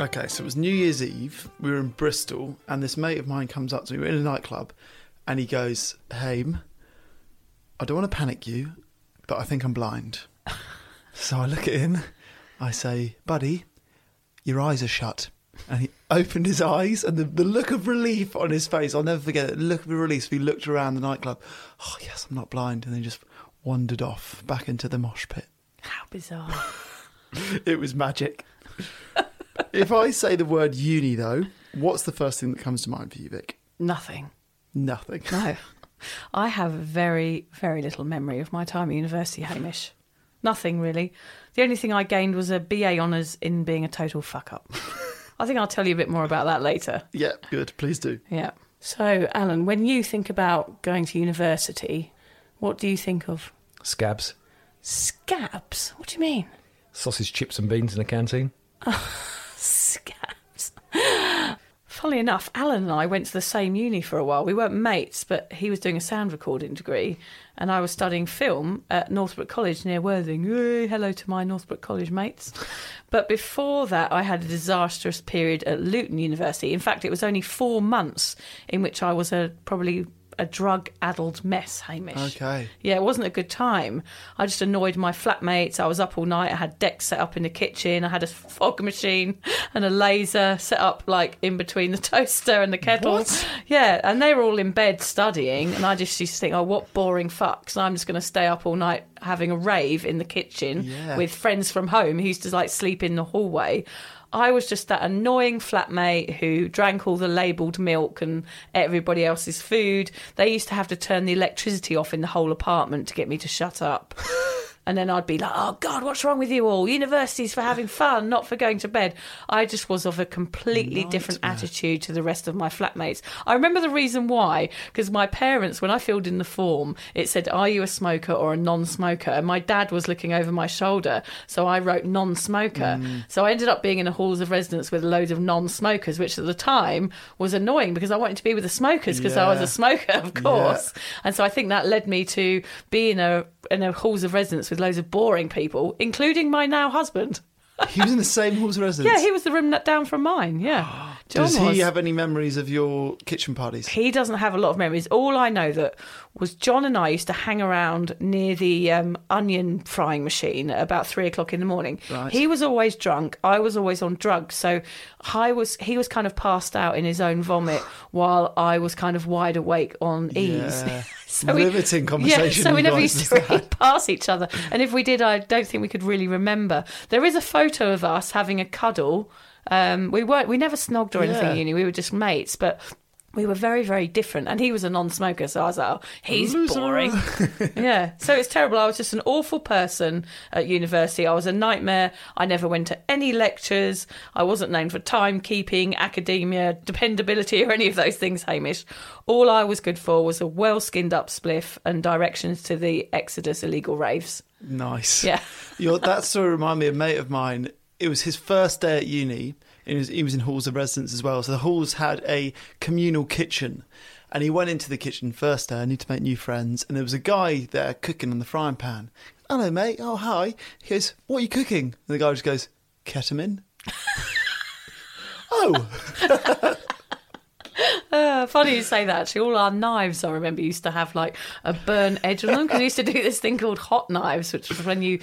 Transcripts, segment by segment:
Okay, so it was New Year's Eve. We were in Bristol, and this mate of mine comes up to me. We're in a nightclub, and he goes, "Hame, I don't want to panic you, but I think I'm blind." so I look at him. I say, "Buddy, your eyes are shut." And he opened his eyes, and the, the look of relief on his face, I'll never forget it. The look of relief. He looked around the nightclub. Oh, yes, I'm not blind. And then just wandered off back into the mosh pit. How bizarre. It was magic. if I say the word uni, though, what's the first thing that comes to mind for you, Vic? Nothing. Nothing. No. I have very, very little memory of my time at university, Hamish. Nothing really. The only thing I gained was a BA honours in being a total fuck up. I think I'll tell you a bit more about that later. Yeah, good. Please do. Yeah. So, Alan, when you think about going to university, what do you think of? Scabs, Scabs? What do you mean? sausage, chips, and beans in a canteen. Scabs. Funnily enough, Alan and I went to the same uni for a while. We weren't mates, but he was doing a sound recording degree, and I was studying film at Northbrook College near Worthing. Hello to my Northbrook College mates. But before that, I had a disastrous period at Luton University. In fact, it was only four months in which I was a probably a drug-addled mess, Hamish. Okay. Yeah, it wasn't a good time. I just annoyed my flatmates. I was up all night. I had decks set up in the kitchen. I had a fog machine and a laser set up like in between the toaster and the kettle. What? Yeah, and they were all in bed studying, and I just used to think, oh, what boring fucks. I'm just going to stay up all night having a rave in the kitchen Yeah. with friends from home who used to like sleep in the hallway. I was just that annoying flatmate who drank all the labelled milk and everybody else's food. They used to have to turn the electricity off in the whole apartment to get me to shut up. And then I'd be like, oh God, what's wrong with you all? Universities for having fun, not for going to bed. I just was of a completely different attitude to the rest of my flatmates. I remember the reason why, because my parents, when I filled in the form, it said, are you a smoker or a non smoker? And my dad was looking over my shoulder. So I wrote non smoker. Mm. So I ended up being in a halls of residence with loads of non smokers, which at the time was annoying because I wanted to be with the smokers because I was a smoker, of course. And so I think that led me to be in a in a halls of residence with loads of boring people, including my now husband. He was in the same halls residence. Yeah, he was the room that down from mine. Yeah, John Does was. he have any memories of your kitchen parties? He doesn't have a lot of memories. All I know that was John and I used to hang around near the um, onion frying machine at about three o'clock in the morning. Right. He was always drunk. I was always on drugs. So I was he was kind of passed out in his own vomit while I was kind of wide awake on ease. Yeah. So we- conversation. Yeah, so we never used to really pass each other. And if we did, I don't think we could really remember. There is a photo of us having a cuddle. Um, we weren't, we never snogged or anything Yeah. at uni. We were just mates, but we were very, very different. And he was a non-smoker, so I was like, oh, he's Loser. Uh, boring. yeah. So it's terrible. I was just an awful person at university. I was a nightmare. I never went to any lectures. I wasn't known for timekeeping, academia, dependability, or any of those things, Hamish. All I was good for was a well skinned up spliff and directions to the Exodus illegal raves. Nice. Yeah. Your, that of reminded me of a mate of mine. It was his first day at uni. He was, he was in halls of residence as well. So the halls had a communal kitchen. And he went into the kitchen first day, I need to make new friends. And there was a guy there cooking on the frying pan. Hello, mate. Oh, hi. He goes, What are you cooking? And the guy just goes, Ketamine. oh, Uh, funny you say that. Actually, all our knives I remember used to have like a burn edge on them because we used to do this thing called hot knives, which was when you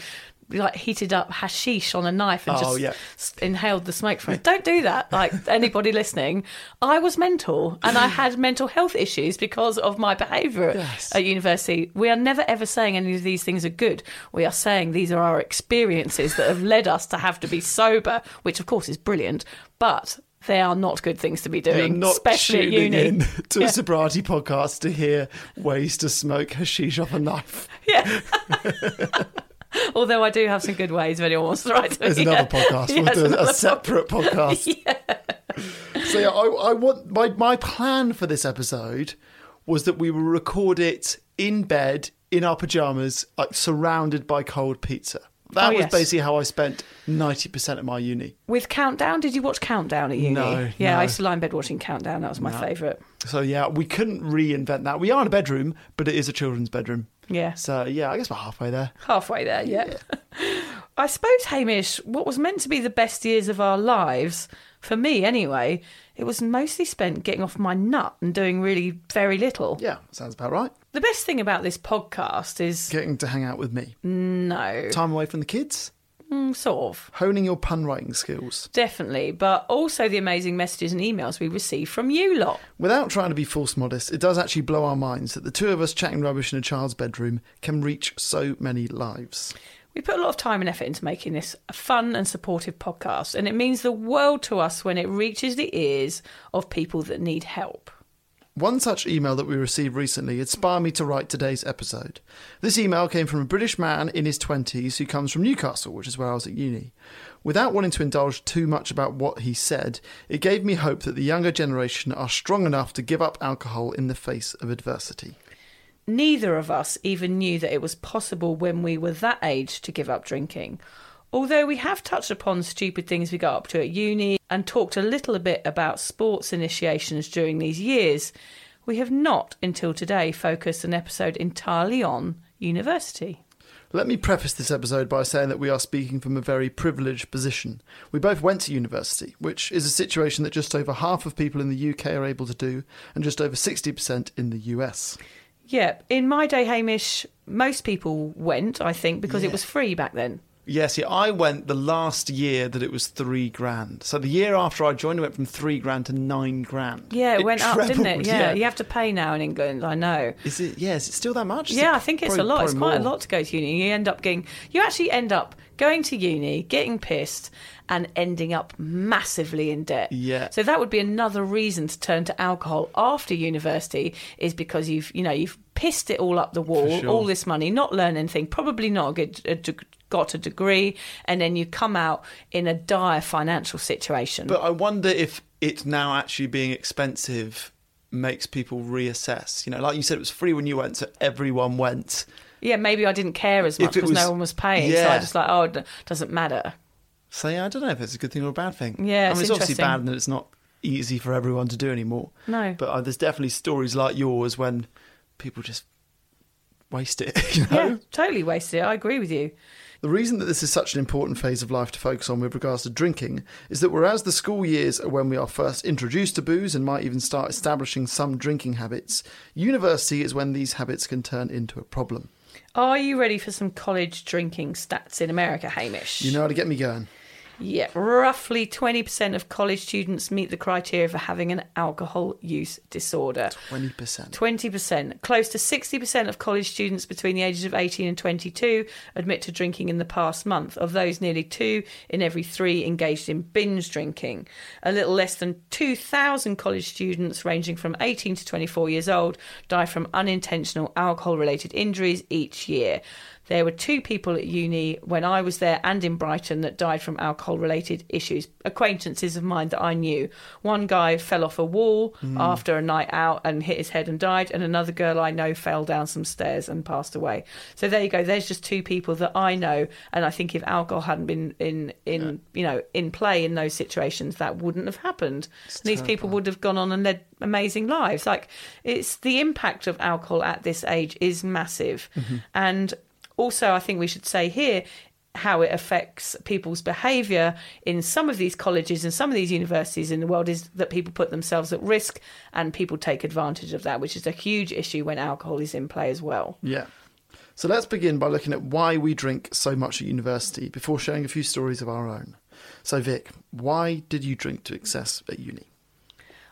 like heated up hashish on a knife and Oh, just yeah. s- inhaled the smoke from it. Don't do that. Like anybody listening, I was mental and I had mental health issues because of my behaviour Yes. at university. We are never ever saying any of these things are good. We are saying these are our experiences that have led us to have to be sober, which of course is brilliant, but they are not good things to be you're doing, not especially at uni. in to Yeah. a sobriety podcast to hear ways to smoke hashish off a knife. Yeah. Although I do have some good ways if anyone wants to write to There's me. another podcast. Yeah, we'll do a another separate podcast. So yeah, I, I want my my plan for this episode was that we will record it in bed in our pajamas, like surrounded by cold pizza. That Oh, was yes. basically how I spent ninety percent of my uni. With Countdown, did you watch Countdown at uni? No, Yeah, no. I used to lie in bed watching Countdown. That was my favourite. So yeah, we couldn't reinvent that. We are in a bedroom, but it is a children's bedroom. Yeah. So yeah, I guess we're halfway there. Halfway there, yeah. I suppose, Hamish, what was meant to be the best years of our lives, for me anyway, it was mostly spent getting off my nut and doing really very little. Yeah, sounds about right. The best thing about this podcast is Getting to hang out with me, no, time away from the kids, mm, sort of. honing your pun writing skills. Definitely, but also the amazing messages and emails we receive from you lot. Without trying to be false modest, it does actually blow our minds that the two of us chatting rubbish in a child's bedroom can reach so many lives. We put a lot of time and effort into making this a fun and supportive podcast, and it means the world to us when it reaches the ears of people that need help. One such email that we received recently inspired me to write today's episode. This email came from a British man in his 20s who comes from Newcastle, which is where I was at uni. Without wanting to indulge too much about what he said, it gave me hope that the younger generation are strong enough to give up alcohol in the face of adversity. Neither of us even knew that it was possible when we were that age to give up drinking. Although we have touched upon stupid things we got up to at uni and talked a little bit about sports initiations during these years, we have not until today focused an episode entirely on university. Let me preface this episode by saying that we are speaking from a very privileged position. We both went to university, which is a situation that just over half of people in the UK are able to do, and just over 60% in the US. Yeah, in my day, Hamish, most people went, I think, because it was free back then. Yes, yeah, I went the last year that it was three grand. So the year after I joined, it went from three grand to nine grand. Yeah, it, went up, didn't it? trebled, Yeah, you have to pay now in England, I know. Is it? Yeah, is it still that much? Is Yeah, I think it's probably- a lot. It's quite a lot to go to uni. You end up getting, you actually end up going to uni, getting pissed, and ending up massively in debt. Yeah. So that would be another reason to turn to alcohol after university, is because you've, you know, you've pissed it all up the wall, sure. all this money, not learn anything, probably not a, deg- got a degree, and then you come out in a dire financial situation. But I wonder if it now actually being expensive makes people reassess. You know, like you said, it was free when you went, so everyone went. yeah, maybe I didn't care as much because no one was paying. So I just like, oh, it doesn't matter. So yeah, I don't know if it's a good thing or a bad thing. Yeah, I it's mean, it's obviously bad that it's not easy for everyone to do anymore. No. But uh, there's definitely stories like yours when people just waste it. You know? Yeah, totally waste it. I agree with you. The reason that this is such an important phase of life to focus on with regards to drinking is that whereas the school years are when we are first introduced to booze and might even start establishing some drinking habits, university is when these habits can turn into a problem. Are you ready for some college drinking stats in America, Hamish? You know how to get me going. Yeah, roughly 20% of college students meet the criteria for having an alcohol use disorder. 20%. 20%. Close to 60% of college students between the ages of 18 and 22 admit to drinking in the past month. Of those, nearly two in every three engaged in binge drinking. A little less than 2,000 college students, ranging from 18 to 24 years old, die from unintentional alcohol related injuries each year. There were two people at uni when I was there and in Brighton that died from alcohol related issues. Acquaintances of mine that I knew. One guy fell off a wall hmm. after a night out and hit his head and died, and another girl I know fell down some stairs and passed away. So there you go. There's just two people that I know, and I think if alcohol hadn't been in in you know in play in those situations, that wouldn't have happened. These people would have gone on and led amazing lives. Like it's the impact of alcohol at this age is massive, mm-hmm. and also I think we should say here how it affects people's behaviour in some of these colleges and some of these universities in the world is that people put themselves at risk and people take advantage of that, which is a huge issue when alcohol is in play as well. Yeah. So let's begin by looking at why we drink so much at university before sharing a few stories of our own. So, Vic, why did you drink to excess at uni?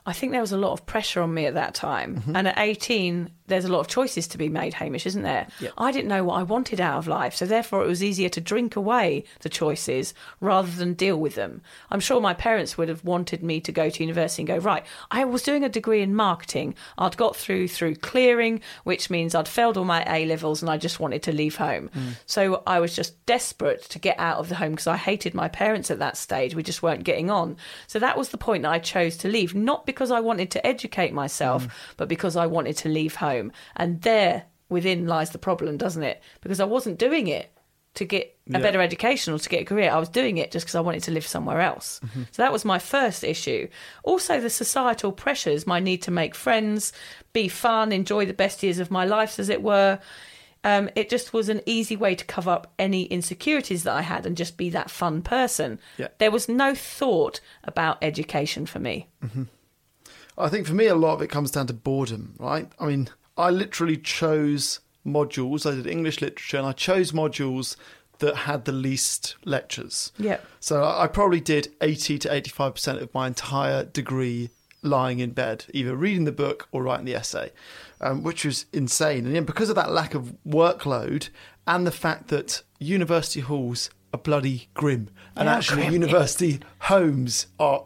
I think there was a lot of pressure on me at that time. Mm-hmm. And at 18, there's a lot of choices to be made, Hamish, isn't there? Yep. I didn't know what I wanted out of life. So therefore, it was easier to drink away the choices rather than deal with them. I'm sure my parents would have wanted me to go to university and go, right, I was doing a degree in marketing. I'd got through through clearing, which means I'd failed all my A levels and I just wanted to leave home. Hmm. So I was just desperate to get out of the home because I hated my parents at that stage. We just weren't getting on. So that was the point that I chose to leave, not because I wanted to educate myself, hmm. but because I wanted to leave home. And there within lies the problem, doesn't it? Because I wasn't doing it to get a Yeah. better education or to get a career. I was doing it just because I wanted to live somewhere else. So that was my first issue. Also, the societal pressures, my need to make friends, be fun, enjoy the best years of my life, as it were. Um, it just was an easy way to cover up any insecurities that I had and just be that fun person. Yeah. There was no thought about education for me. I think for me, a lot of it comes down to boredom, right? I mean, I literally chose modules. I did English literature and I chose modules that had the least lectures. Yep. So I probably did 80 to 85% of my entire degree lying in bed, either reading the book or writing the essay, um, which was insane. And then because of that lack of workload and the fact that university halls are bloody grim and Yeah, actually grim, yeah. university homes are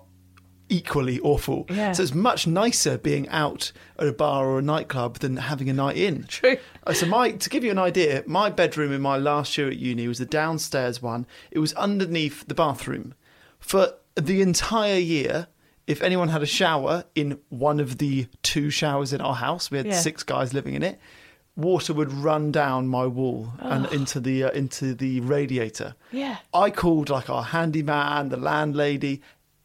equally awful. Yeah. So it's much nicer being out at a bar or a nightclub than having a night in. True. Uh, So my to give you an idea, my bedroom in my last year at uni was the downstairs one. It was underneath the bathroom. For the entire year, if anyone had a shower in one of the two showers in our house, we had Yeah. six guys living in it. Water would run down my wall and into the uh, into the radiator. Yeah. I called like our handyman, the landlady,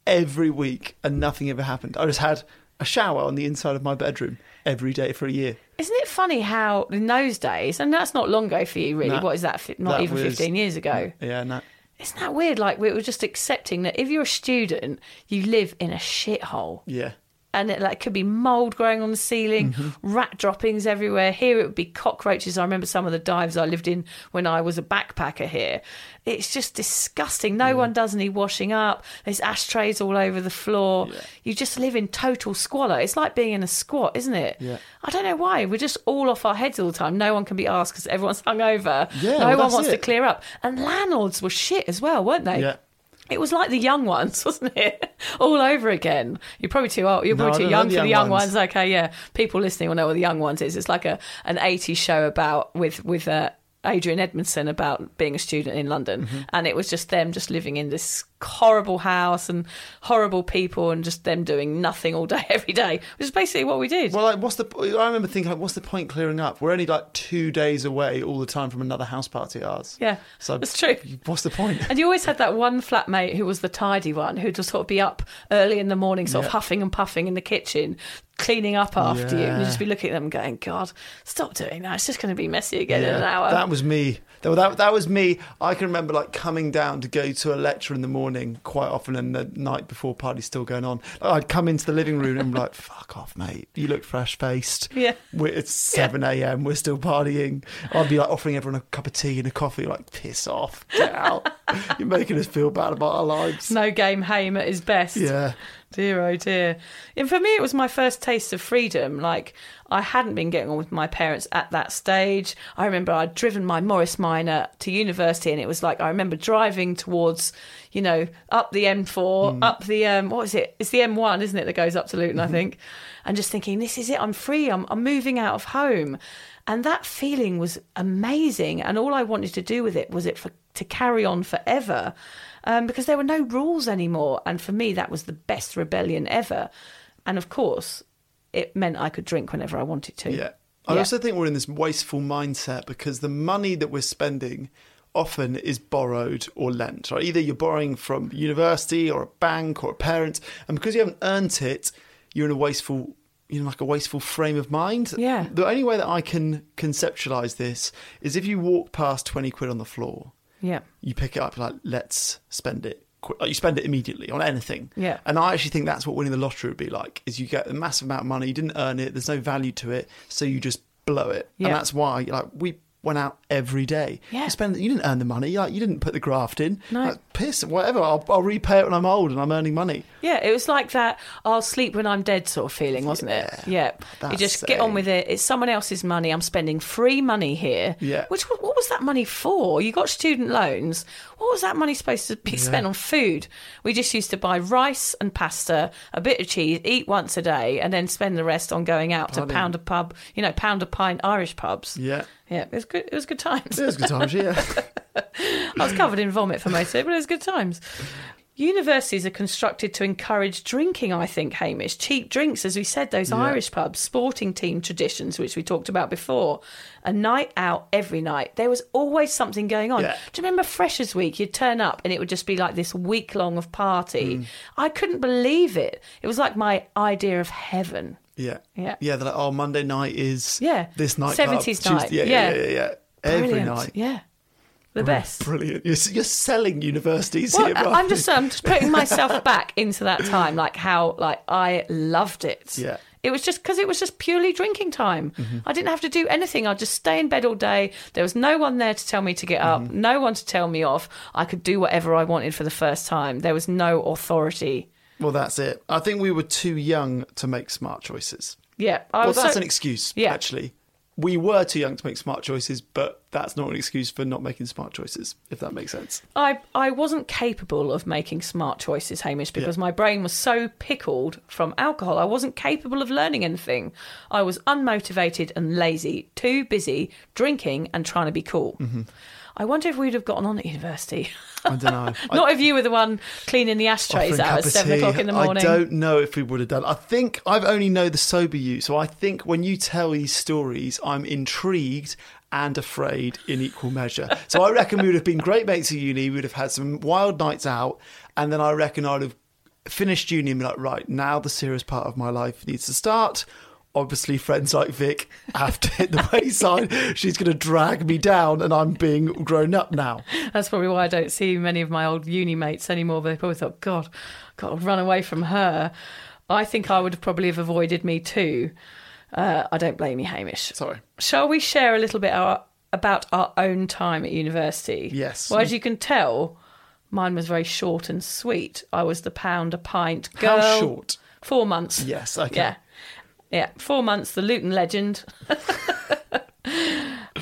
every week, and nothing ever happened. I just had a shower on the inside of my bedroom every day for a year. Isn't it funny how in those days, and that's not long ago for you, really? No. what is that? Not That even was- 15 years ago. Mm, yeah, no. Isn't that weird? Like we were just accepting that if you're a student, you live in a shithole. Yeah. And it like could be mold growing on the ceiling, Mm-hmm. rat droppings everywhere. Here it would be cockroaches. I remember some of the dives I lived in when I was a backpacker here. It's just disgusting. No one does any washing up. There's ashtrays all over the floor. Yeah. You just live in total squalor. It's like being in a squat, isn't it? Yeah. I don't know why. We're just all off our heads all the time. No one can be asked because everyone's hungover. Yeah, no well, one wants to clear up. And landlords were shit as well, weren't they? Yeah. It was like the young ones, wasn't it? All over again. You're probably too old. You're No, probably too young the for the young young ones. ones. Okay, yeah. People listening will know what the young ones is. It's like a an 80s show about with with uh, Adrian Edmondson about being a student in London, Mm-hmm. and it was just them just living in this horrible house and horrible people, and just them doing nothing all day every day, which is basically what we did. Well, like, what's the? I remember thinking, like, what's the point clearing up? We're only like two days away all the time from another house party. Ours. yeah, So that's true. What's the point? And you always had that one flatmate who was the tidy one, who'd just sort of be up early in the morning, sort of huffing and puffing in the kitchen, cleaning up after you. And you'd just be looking at them going, God, stop doing that. It's just going to be messy again in an hour. That was me. That, that, that was me. I can remember like coming down to go to a lecture in the morning quite often, and the night before party's still going on. I'd come into the living room and be like, "Fuck off, mate! You look fresh faced. Yeah. it's seven a.m. We're still partying." I'd be like offering everyone a cup of tea and a coffee, like, "Piss off, get out! You're making us feel bad about our lives." no game Haim at his best. Yeah. Dear, oh dear. And for me, it was my first taste of freedom. Like, I hadn't been getting on with my parents at that stage. I remember I'd driven my Morris Minor to university, and it was like, I remember driving towards, you know, up the M4, up the, um, what is it? It's the M1, isn't it, that goes up to Luton, I think. And just thinking, this is it. I'm free. I'm, I'm moving out of home. And that feeling was amazing. And all I wanted to do with it was it for, to carry on forever um, because there were no rules anymore. And for me, that was the best rebellion ever. And of course, it meant I could drink whenever I wanted to. Yeah. I Yeah. also think we're in this wasteful mindset because the money that we're spending often is borrowed or lent. Right? Either you're borrowing from university or a bank or a parent, and because you haven't earned it, you're in a wasteful, you know, like a wasteful frame of mind. Yeah. The only way that I can conceptualize this is if you walk past twenty quid on the floor, Yeah. you pick it up like let's spend it like you spend it immediately on anything Yeah. and i actually think that's what winning the lottery would be like is you get a massive amount of money you didn't earn it there's no value to it so you just blow it Yeah. and that's why like we went out every day Yeah. you spend you didn't earn the money like you didn't put the graft in No. like, piss whatever I'll, I'll repay it when i'm old and i'm earning money Yeah, it was like that I'll sleep when I'm dead sort of feeling, wasn't it? Yeah. You just get on with it. It's someone else's money. I'm spending free money here. Yeah. Which what was that money for? You got student loans. What was that money supposed to be spent on food? We just used to buy rice and pasta, a bit of cheese, eat once a day, and then spend the rest on going out to pound a pub, you know, pound a pint Irish pubs. yeah Yeah, it was good. It was good times. it was good times yeah I was covered in vomit for most of it, but it was good times. Universities are constructed to encourage drinking, I think, Hamish. Cheap drinks, as we said, those Yeah. Irish pubs, sporting team traditions, which we talked about before. A night out every night. There was always something going on. Yeah. Do you remember Freshers Week? You'd turn up and it would just be like this week long of party. Mm. I couldn't believe it. It was like my idea of heaven. Yeah Yeah. yeah they're like oh monday night is Yeah. this night 70s night. yeah, yeah Yeah. yeah yeah yeah every Brilliant. night Yeah. The best. brilliant you're, you're selling universities Well, here. I'm just I'm just putting myself back into that time, like how like I loved it. Yeah. It was just because it was just purely drinking time. Mm-hmm. I didn't have to do anything. I'd just stay in bed all day. There was no one there to tell me to get up, mm-hmm. no one to tell me off. I could do whatever I wanted for the first time. There was no authority. Well, that's it. I think we were too young to make smart choices. Yeah. I well, that's so- an excuse, Yeah. actually. We were too young to make smart choices, but that's not an excuse for not making smart choices, if that makes sense. I, I wasn't capable of making smart choices, Hamish, because my brain was so pickled from alcohol. I wasn't capable of learning anything. I was unmotivated and lazy, too busy drinking and trying to be cool. Mm-hmm. I wonder if we'd have gotten on at university. I don't know. Not if you were the one cleaning the ashtrays out at seven tea. o'clock in the morning. I don't know if we would have done. I think I've only know the sober you, so I think when you tell these stories, I'm intrigued and afraid in equal measure. So I reckon we would have been great mates at uni. We'd have had some wild nights out, and then I reckon I'd have finished uni and be like, right now the serious part of my life needs to start. Obviously, friends like Vic have to hit the wayside. She's going to drag me down, and I'm being grown up now. That's probably why I don't see many of my old uni mates anymore. They probably thought, God, got to run away from her. I think I would have probably have avoided me too. Uh, I don't blame you, Hamish. Sorry. Shall we share a little bit our, about our own time at university? Yes. Well, as you can tell, mine was very short and sweet. I was the pound a pint girl. How short? Four months. Yes. Okay. Yeah. Yeah. Four months, the Luton legend.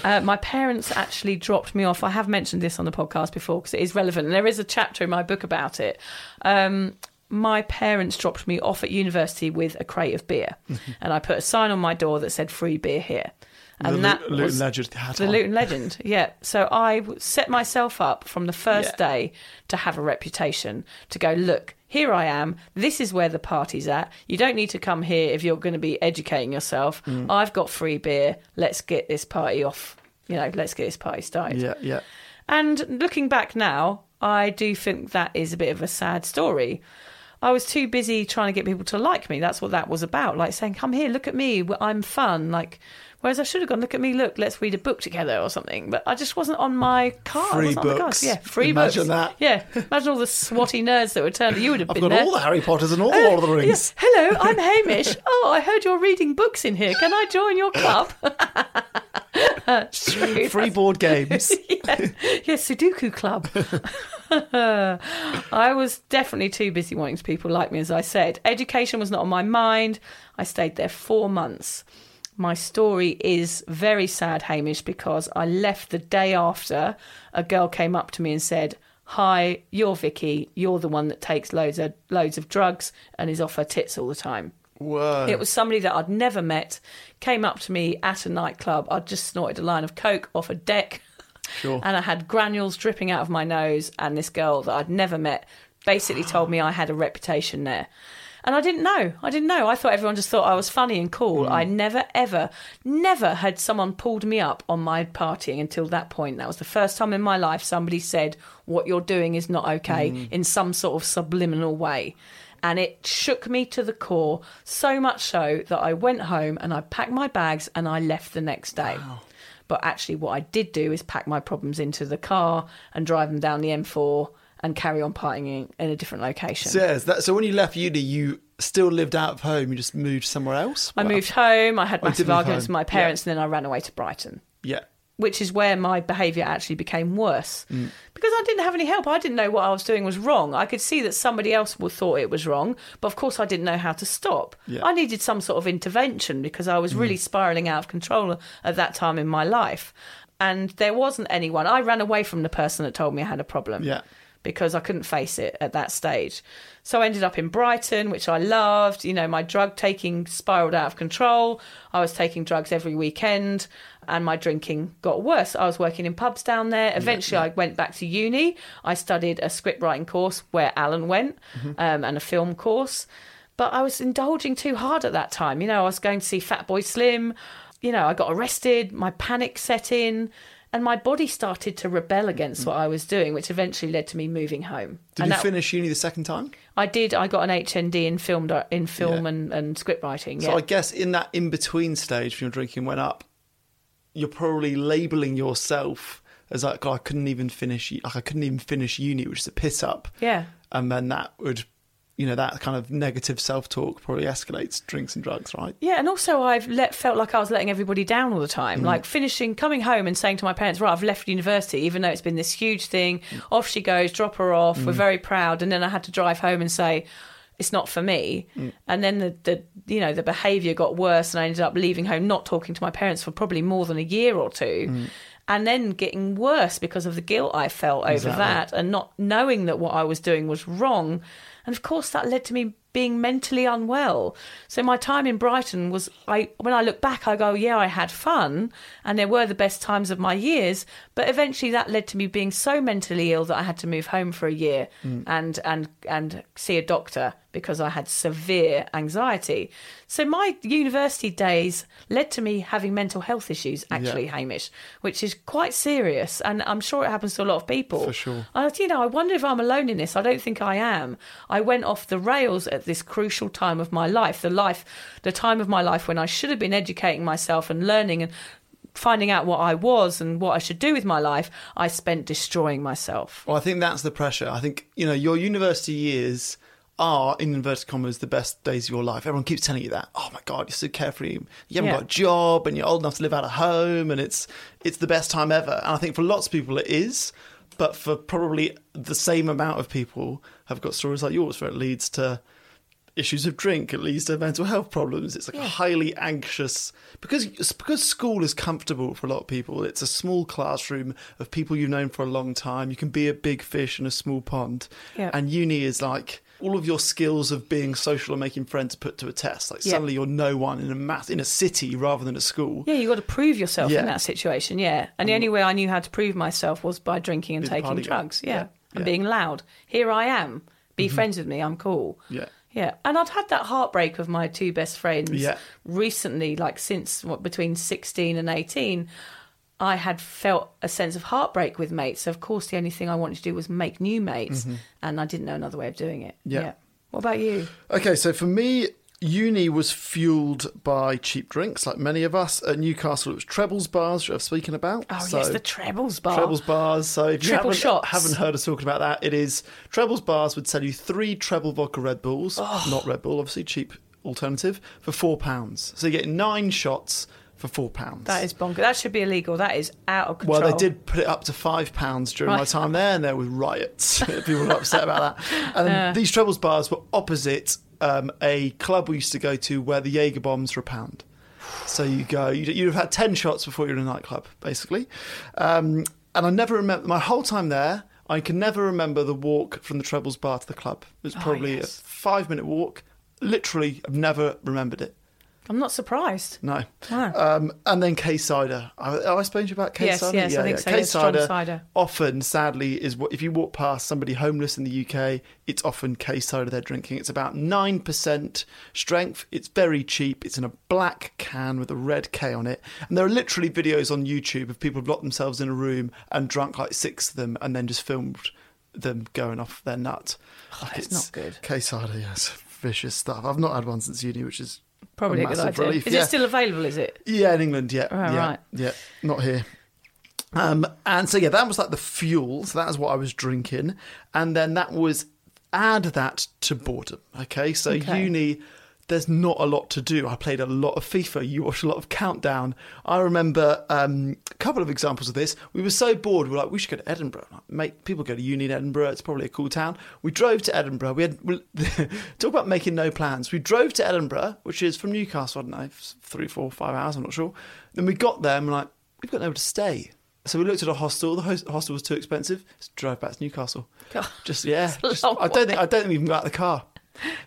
Uh, my parents actually dropped me off. I have mentioned this on the podcast before because it is relevant, and there is a chapter in my book about it. Um, my parents dropped me off at university with a crate of beer, and I put a sign on my door that said "free beer here," and the that Lu- Luton was legend the on. Luton legend. Yeah. So I set myself up from the first Yeah. day to have a reputation to go, look, here I am. This is where the party's at. You don't need to come here if you're going to be educating yourself. Mm. I've got free beer. Let's get this party off. You know, let's get this party started. Yeah. Yeah. And looking back now, I do think that is a bit of a sad story. I was too busy trying to get people to like me. That's what that was about. Like saying, "Come here, look at me. I'm fun." Like, whereas I should have gone, "Look at me, look. Let's read a book together or something." But I just wasn't on my card. Free wasn't on the books. cards. Yeah, free Imagine books. that. Yeah, imagine all the swotty nerds that were turning. You would have. I've been got there. all the Harry Potters and all the Lord of the Rings. Yes. Hello, I'm Hamish. Oh, I heard you're reading books in here. Can I join your club? True. Free board games. yeah, yeah, Sudoku Club. I was definitely too busy wanting people like me, as I said. Education was not on my mind. I stayed there four months. My story is very sad, Hamish, because I left the day after a girl came up to me and said, Hi, you're Vicky. You're the one that takes loads of loads of drugs and is off her tits all the time. Whoa. It was somebody that I'd never met, came up to me at a nightclub. I'd just snorted a line of coke off a deck, Sure. and I had granules dripping out of my nose. And this girl that I'd never met basically told me I had a reputation there. And I didn't know. I didn't know. I thought everyone just thought I was funny and cool. Hmm. I never, ever, never had someone pulled me up on my partying until that point. That was the first time in my life somebody said, What you're doing is not okay hmm. in some sort of subliminal way. And it shook me to the core, so much so that I went home and I packed my bags and I left the next day. But actually, what I did do is pack my problems into the car and drive them down the M4 and carry on partying in, a different location. So, yeah, is that, so when you left uni, you still lived out of home. You just moved somewhere else. I Wow. moved home, I had Oh, massive arguments home. with my parents, and then I ran away to Brighton. Yeah. which is where my behaviour actually became worse Mm. because I didn't have any help. I didn't know what I was doing was wrong. I could see that somebody else would thought it was wrong, but of course I didn't know how to stop. Yeah. Mm. I needed some sort of intervention because I was really spiraling out of control at that time in my life. And there wasn't anyone. I ran away from the person that told me I had a problem Yeah. Because I couldn't face it at that stage. So I ended up in Brighton, which I loved. You know, my drug taking spiraled out of control. I was taking drugs every weekend and my drinking got worse. I was working in pubs down there. Eventually, I went back to uni. I studied a script writing course where Alan went um, and a film course. But I was indulging too hard at that time. You know, I was going to see Fatboy Slim. You know, I got arrested, my panic set in, and my body started to rebel against mm. what I was doing, which eventually led to me moving home. Did and you that- finish uni the second time? I did. I got an HND in film in film Yeah. and, and script writing. So Yeah. I guess in that in between stage when your drinking went up, you're probably labelling yourself as like "God, I couldn't even finish like I couldn't even finish uni, which is a piss up. yeah. And then that would you know, that kind of negative self talk probably escalates drinks and drugs, right? Yeah, and also I've let, felt like I was letting everybody down all the time. Mm. Like finishing, coming home and saying to my parents, "Right, I've left university," even though it's been this huge thing. Mm. Off she goes, drop her off. We're mm. very proud, and then I had to drive home and say, "It's not for me." And then the, the you know the behaviour got worse, and I ended up leaving home, not talking to my parents for probably more than a year or two. And then getting worse because of the guilt I felt over Exactly. that and not knowing that what I was doing was wrong. And of course, that led to me being mentally unwell. So my time in Brighton was, I when I look back, I go, yeah, I had fun, and there were the best times of my years. But eventually, that led to me being so mentally ill that I had to move home for a year mm. and and and see a doctor because I had severe anxiety. So my university days led to me having mental health issues. Actually, Hamish, which is quite serious, and I'm sure it happens to a lot of people. For sure. I, you know, I wonder if I'm alone in this. I don't think I am. I went off the rails at this crucial time of my life, the life, the time of my life when I should have been educating myself and learning and finding out what I was and what I should do with my life. I spent destroying myself. Well, I think that's the pressure. I think, you know, your university years are, in inverted commas, the best days of your life. Everyone keeps telling you that. Oh my God, you're so carefree. You haven't Yeah. got a job and you're old enough to live out of home and it's it's the best time ever. And I think for lots of people it is, but for probably the same amount of people have got stories like yours where it leads to issues of drink, it leads to mental health problems. It's like a highly anxious because because school is comfortable for a lot of people. It's a small classroom of people you've known for a long time. You can be a big fish in a small pond. Yeah. And uni is like all of your skills of being social and making friends put to a test. Like Yeah. suddenly you're no one in a math in a city rather than a school. Yeah, you got to prove yourself Yeah. in that situation. Yeah, and the only way I knew how to prove myself was by drinking and taking drugs. Yeah, Yeah. and. Mm-hmm. being loud. Here I am. Be friends with me. I'm cool. Yeah. Yeah, and I'd had that heartbreak of my two best friends Yeah. recently, like since what between sixteen and eighteen. I had felt a sense of heartbreak with mates. So of course, the only thing I wanted to do was make new mates, and I didn't know another way of doing it. Mm-hmm. Yeah. What about you? Okay, so for me, uni was fueled by cheap drinks, like many of us. At Newcastle, it was Trebles bars, which I've spoken about. Oh So- yes, the trebles bar. Trebles bars. So if you Triple haven't, shots. haven't heard us talking about that, it is Trebles bars would sell you three treble vodka Red Bulls, Oh. not Red Bull, obviously cheap alternative for four pounds. So you get nine shots for four pounds. That is bonkers. That should be illegal. That is out of control. Well, they did put it up to five pounds during my time there, and there was riots. People were upset about that. And then these trebles bars were opposite um, a club we used to go to where the Jaeger bombs were a pound. So you go, you'd, you'd have had ten shots before you're in a nightclub, basically. Um, and I never remember my whole time there. I can never remember the walk from the trebles bar to the club. It was Oh, probably yes. a five minute walk. literally I've never remembered it. I'm not surprised. No. Wow. Um, and then K cider. I, I spoken to you about K Yes, cider? yes, I think so, K yeah, strong cider cider. often, sadly, is what if you walk past somebody homeless in the UK, it's often K cider they're drinking. It's about nine percent strength. It's very cheap. It's in a black can with a red K on it. And there are literally videos on YouTube of people who've locked themselves in a room and drunk like six of them, and then just filmed them going off their nut. Like, it's not good. K cider, yes, vicious stuff. I've not had one since uni, which is Probably a, good idea. relief, Is yeah. it still available? Is it? yeah, in England, yeah, Oh, yeah, right. yeah, not here. Um, and so yeah, that was like the fuel. So that was what I was drinking, and then that was add that to boredom. Okay, so Okay. uni, there's not a lot to do. I played a lot of FIFA. You watched a lot of Countdown. I remember um, a couple of examples of this. We were so bored. We are like, we should go to Edinburgh. Like, Mate, people go to uni in Edinburgh. It's probably a cool town. We drove to Edinburgh. We had we, talk about making no plans. We drove to Edinburgh, which is from Newcastle. I don't know, three, four, five hours. I'm not sure. Then we got there and we're like, we've got nowhere to stay. So we looked at a hostel. The host- hostel was too expensive. So drove back to Newcastle. God. Just yeah. just- I don't think I don't think we even got out of the car.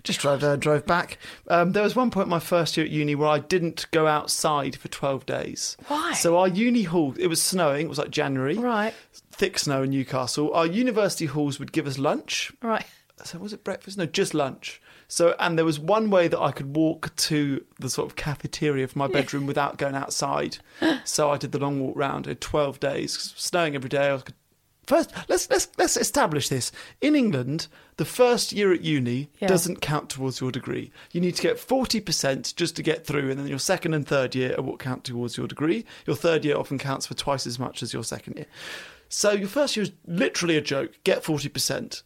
Just drove there, drove back. Um, there was one point in my first year at uni where I didn't go outside for twelve days. Why? So our uni hall, it was snowing. It was like January, Right. thick snow in Newcastle. Our university halls would give us lunch. Right. So was it breakfast? No, just lunch. So and there was one way that I could walk to the sort of cafeteria of my bedroom without going outside. so I did the long walk round. It had twelve days, snowing every day. I was first. Let's let's let's establish this in England. The first year at uni Yeah. doesn't count towards your degree. You need to get forty percent just to get through, and then your second and third year are what count towards your degree. Your third year often counts for twice as much as your second year. So your first year is literally a joke. Get forty percent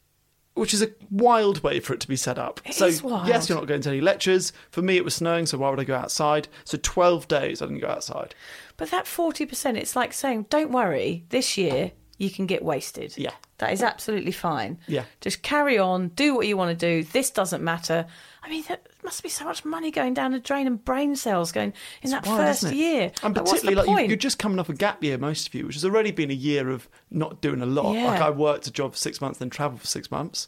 which is a wild way for it to be set up. It so is wild. yes, you're not going to any lectures. For me, it was snowing, so why would I go outside? So twelve days I didn't go outside. But that 40%, it's like saying, don't worry, this year you can get wasted. Yeah. That is absolutely fine. Yeah. Just carry on, do what you want to do. This doesn't matter. I mean, there must be so much money going down the drain and brain cells going in that Wild, first year. and Like, what's the particularly like point? you're just coming off a gap year, most of you, which has already been a year of not doing a lot. Yeah. Like I worked a job for six months, then travelled for six months.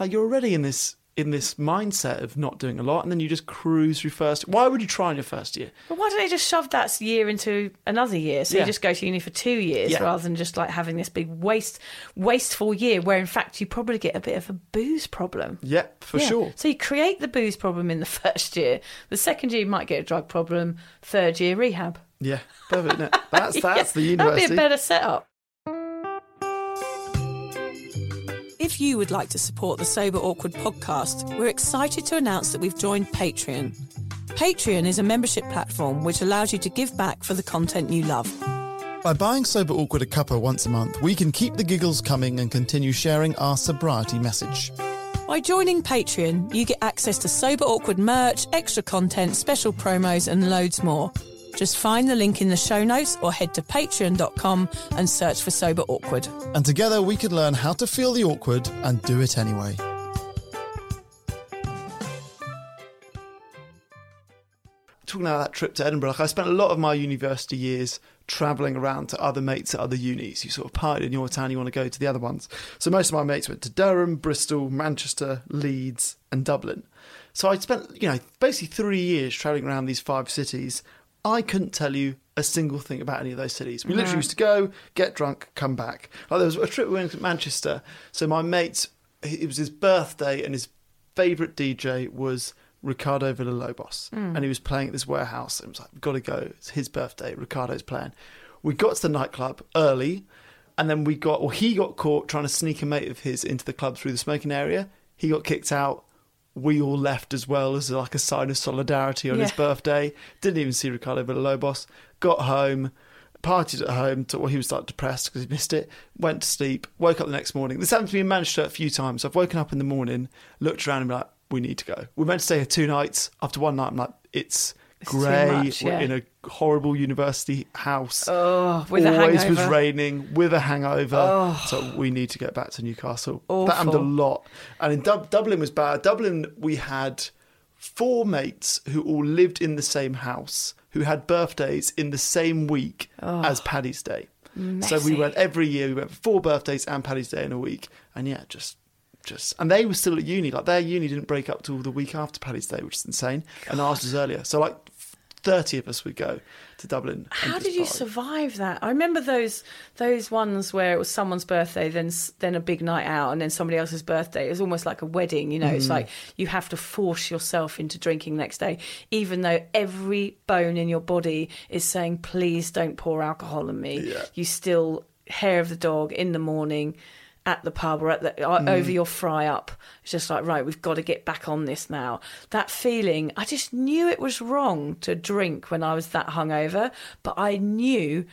Like you're already in this in this mindset of not doing a lot, and then you just cruise through first. Why would you try in your first year? But why don't they just shove that year into another year? So Yeah. you just go to uni for two years Yeah. rather than just like having this big waste, wasteful year where in fact you probably get a bit of a booze problem. Yep, for Yeah. sure. So you create the booze problem in the first year. The second year you might get a drug problem. Third year rehab. Yeah, perfect. That's that's the university. That'd be a better setup. If you would like to support the Sober Awkward podcast, we're excited to announce that we've joined Patreon. Patreon is a membership platform which allows you to give back for the content you love. By buying Sober Awkward a cuppa once a month, we can keep the giggles coming and continue sharing our sobriety message. By joining Patreon, you get access to Sober Awkward merch, extra content, special promos, and loads more. Just find the link in the show notes or head to patreon.com and search for Sober Awkward. And together we could learn how to feel the awkward and do it anyway. talking about that trip to Edinburgh, like I spent a lot of my university years travelling around to other mates at other unis. You sort of partied in your town, you want to go to the other ones. So most of my mates went to Durham, Bristol, Manchester, Leeds, and Dublin. So I spent, you know, basically three years travelling around these five cities. I couldn't tell you a single thing about any of those cities. We literally used to go, get drunk, come back. Like there was a trip we went to Manchester. So my mate, it was his birthday, and his favourite DJ was Ricardo Villalobos, hmm. and he was playing at this warehouse. And it was like, we've got to go. It's his birthday. Ricardo's playing. We got to the nightclub early, and then we got, or he got caught trying to sneak a mate of his into the club through the smoking area. He got kicked out. We all left as well as like a sign of solidarity on his birthday. Didn't even see Ricardo Villalobos. Got home, partied at home. To, well, he was like depressed because he missed it. Went to sleep. Woke up the next morning. This happened to me in Manchester a few times. I've woken up in the morning, looked around, and been like, "We need to go." We're meant to stay here two nights. After one night, I'm like, "It's." Grey, much, yeah. in a horrible university house. Oh, with a Always was raining with a hangover. Oh. So we need to get back to Newcastle. That happened a lot. And in Dub- Dublin was bad. Dublin, we had four mates who all lived in the same house, who had birthdays in the same week oh. as Paddy's Day. So we went every year. We went for four birthdays and Paddy's Day in a week. And yeah, just just and they were still at uni. Like their uni didn't break up till the week after Paddy's Day, which is insane. And ours was earlier. So like thirty of us would go to Dublin. How did you party. survive that? I remember those those ones where it was someone's birthday, then then a big night out, and then somebody else's birthday. It was almost like a wedding, you know. Mm. It's like you have to force yourself into drinking next day, even though every bone in your body is saying, "Please don't pour alcohol on me." Yeah. You still hair of the dog in the morning. At the pub or at the, uh, Mm. over your fry up, it's just like right. We've got to get back on this now. That feeling, I just knew it was wrong to drink when I was that hungover, but I knew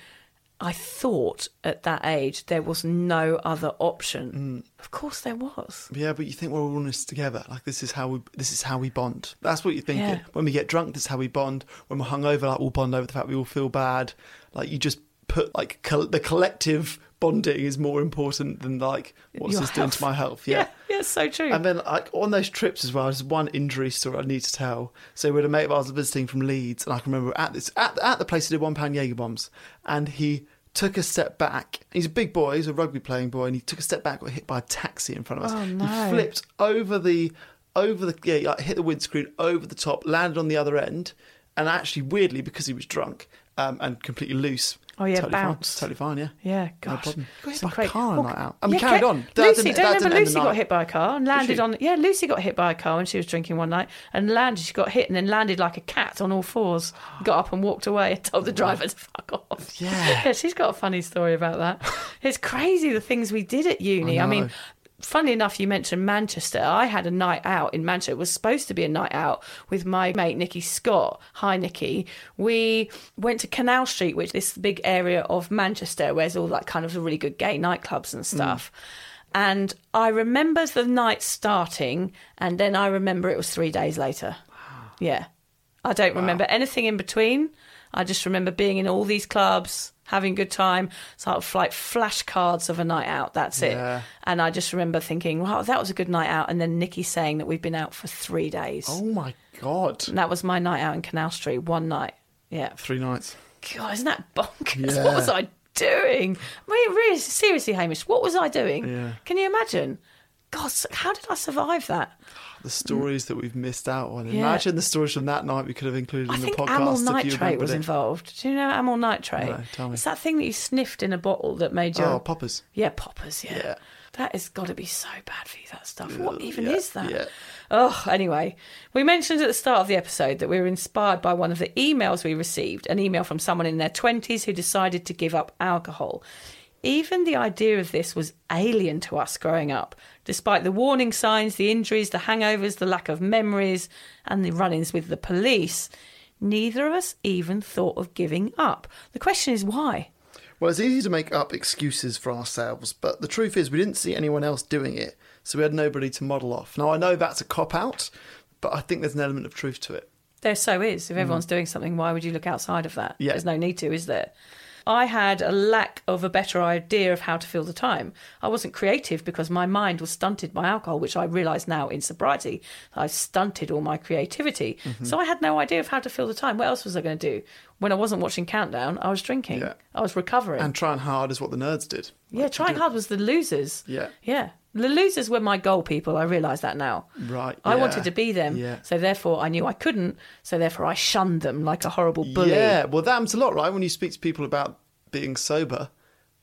I thought at that age there was no other option. Of course there was. Yeah, but you think we're all in this together. Like this is how we this is how we bond. That's what you're thinking. Yeah. When we get drunk, this is how we bond. When we're hungover, like we'll bond over the fact we all feel bad. Like you just put like col- the collective bonding is more important than like what's Your this doing to my health. Yeah, Yeah. yeah, it's so true. And then, like on those trips as well, there's one injury story I need to tell. So we had a mate of ours visiting from Leeds, and I can remember at this at, at the place he did one pound Jaeger bombs, and he took a step back. He's a big boy, he's a rugby playing boy, and he took a step back, got hit by a taxi in front of us. Oh, no. He flipped over the over the yeah, like hit the windscreen over the top, landed on the other end, and actually weirdly because he was drunk um, and completely loose. Oh, yeah, totally bounced. Fine, totally fine. Yeah. yeah, No gosh. problem. Got hit by a car on night out. And we yeah, carried ca- on. That Lucy, don't remember didn't end the Lucy got hit by a car and landed on. Yeah, Lucy got hit by a car when she was drinking one night and landed. She got hit and then landed like a cat on all fours. Got up and walked away and told the driver to fuck off. Yeah. yeah, she's got a funny story about that. It's crazy the things we did at uni. I I, mean. Funnily enough, you mentioned Manchester. I had a night out in Manchester. It was supposed to be a night out with my mate Nikki Scott. Hi, Nikki. We went to Canal Street, which is this big area of Manchester where there's all that kind of really good gay nightclubs and mm. stuff. And I remember the night starting, and then I remember it was three days later. Yeah. I don't remember anything in between. I just remember being in all these clubs, having a good time, sort of like flashcards of a night out. That's it. Yeah. And I just remember thinking, wow, that was a good night out. And then Nikki saying that we've been out for three days. Oh my god. And that was my night out in Canal Street, one night. Yeah. Three nights. God, isn't that bonkers? Yeah. What was I doing? I mean, really, seriously, Hamish, what was I doing? Yeah. Can you imagine? God, how did I survive that? The stories that we've missed out on. Yeah. Imagine the stories from that night we could have included I in the podcast. amyl nitrate was it. involved. Do you know amyl nitrate? No, tell me. It's that thing that you sniffed in a bottle that made you. Oh, poppers. yeah poppers. Yeah, Yeah. that has got to be so bad for you. That stuff. What even yeah, is that? yeah. Oh, anyway, we mentioned at the start of the episode that we were inspired by one of the emails we received, an email from someone in their 20s who decided to give up alcohol. Even the idea of this was alien to us growing up, despite the warning signs, the injuries, the hangovers, the lack of memories, and the run ins with the police. Neither of us even thought of giving up. The question is why? Well, it's easy to make up excuses for ourselves, but the truth is we didn't see anyone else doing it, so we had nobody to model off. Now, I know that's a cop out, but I think there's an element of truth to it. There so is. If everyone's doing something, why would you look outside of that? Mm. Yeah. There's no need to, is there? I had a lack of a better idea of how to fill the time. I wasn't creative because my mind was stunted by alcohol, which I realise now in sobriety. I stunted all my creativity. Mm-hmm. So I had no idea of how to fill the time. What else was I going to do? When I wasn't watching Countdown, I was drinking. Yeah. I was recovering. And trying hard is what the nerds did. yeah, trying hard was the losers. Yeah. Yeah. The losers were my goal people. I realise that now. Right, I yeah. wanted to be them. Yeah. So therefore, I knew I couldn't. So therefore, I shunned them like a horrible bully. Yeah, well, that happens a lot, right? When you speak to people about being sober,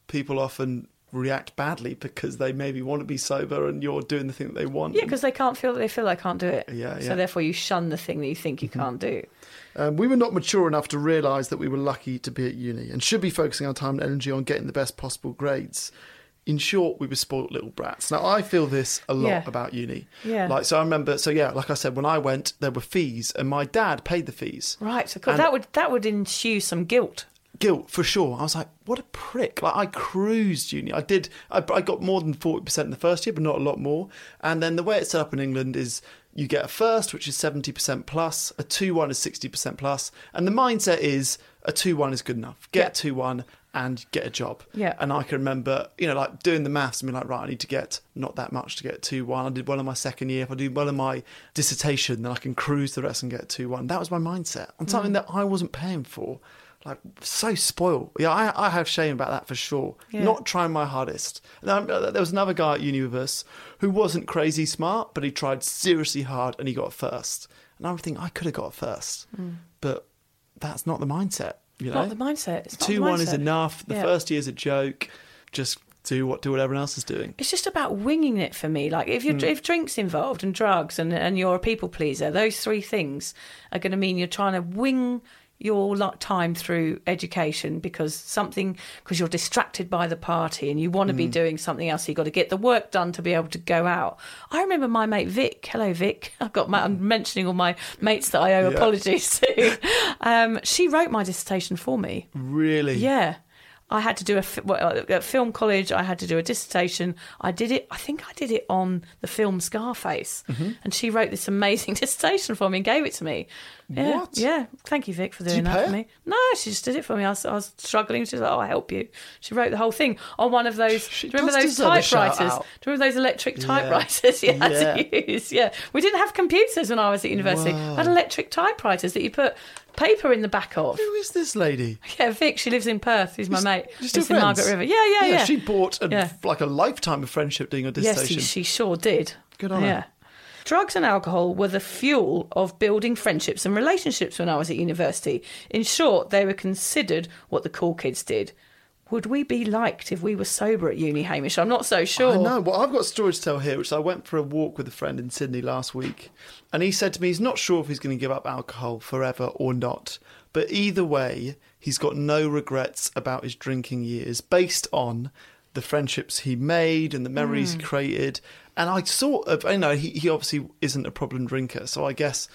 people often react badly because they maybe want to be sober and you're doing the thing that they want. Yeah, because they can't feel they feel they can't do it. Yeah, So therefore, you shun the thing that you think you can't do. Um, we were not mature enough to realise that we were lucky to be at uni and should be focusing our time and energy on getting the best possible grades. In short, we were spoilt little brats. Now, I feel this a lot Yeah. about uni. Yeah. Like, so I remember, so yeah, like I said, when I went, there were fees and my dad paid the fees. Right. So cool. That would that would ensue some guilt. Guilt, for sure. I was like, what a prick. Like, I cruised uni. I did, I, I got more than 40% in the first year, but not a lot more. And then the way it's set up in England is you get a first, which is 70% plus, a 2 1 is 60% plus, and the mindset is a 2 1 is good enough. Get Yeah. 2 1 and get a job. Yeah. And I can remember, you know, like doing the maths and being like, right, I need to get not that much to get 2 1. I did well in my second year. If I do well in my dissertation, then I can cruise the rest and get 2 1. That was my mindset on Mm. something that I wasn't paying for. like so spoiled. Yeah, I, I have shame about that for sure. Yeah. Not trying my hardest. And I- uh, there was another guy at uni with us who wasn't crazy smart, but he tried seriously hard and he got first. And I'm thinking I could have got first, but that's not the mindset. You know, Not the mindset. It's two one is enough. The Yeah. first year's a joke. Just do what do what everyone else is doing. It's just about winging it for me. Like if you Hmm. if drinks involved and drugs and and you're a people pleaser, those three things are going to mean you're trying to wing your time through education because something because you're distracted by the party and you want to Hmm. be doing something else. So you got to get the work done to be able to go out. I remember my mate Vic. Hello, Vic. I've got my, I'm mentioning all my mates that I owe Yeah. apologies to. Um, she wrote my dissertation for me. Really? Yeah. I had to do a well, at film college. I had to do a dissertation. I did it. I think I did it on the film Scarface, Mm-hmm. and she wrote this amazing dissertation for me and gave it to me. Yeah, What? Yeah. Thank you, Vic, for doing that for me. No, she just did it for me. I was, I was struggling. She was like, "Oh, I'll help you." She wrote the whole thing on one of those. She do you remember those deserve a shout typewriters? Do you remember those electric Yeah. typewriters you had Yeah. to use? Yeah, we didn't have computers when I was at university. I had electric typewriters that you put paper in the back of. Who is this lady? Yeah, Vic. She lives in Perth. She's my mate. still Lives in Margaret? River. Yeah, yeah, yeah. She bought a, Yeah. like a lifetime of friendship doing a yes, she, she sure did. Good on her. Drugs and alcohol were the fuel of building friendships and relationships when I was at university. In short, they were considered what the cool kids did. Would we be liked if we were sober at uni, Hamish? I'm not so sure. I know. Well, I've got a story to tell here, which I went for a walk with a friend in Sydney last week, and he said to me he's not sure if he's going to give up alcohol forever or not, but either way, he's got no regrets about his drinking years, based on the friendships he made and the memories he hmm. created. And I sort of, you know he, he obviously isn't a problem drinker, so I guess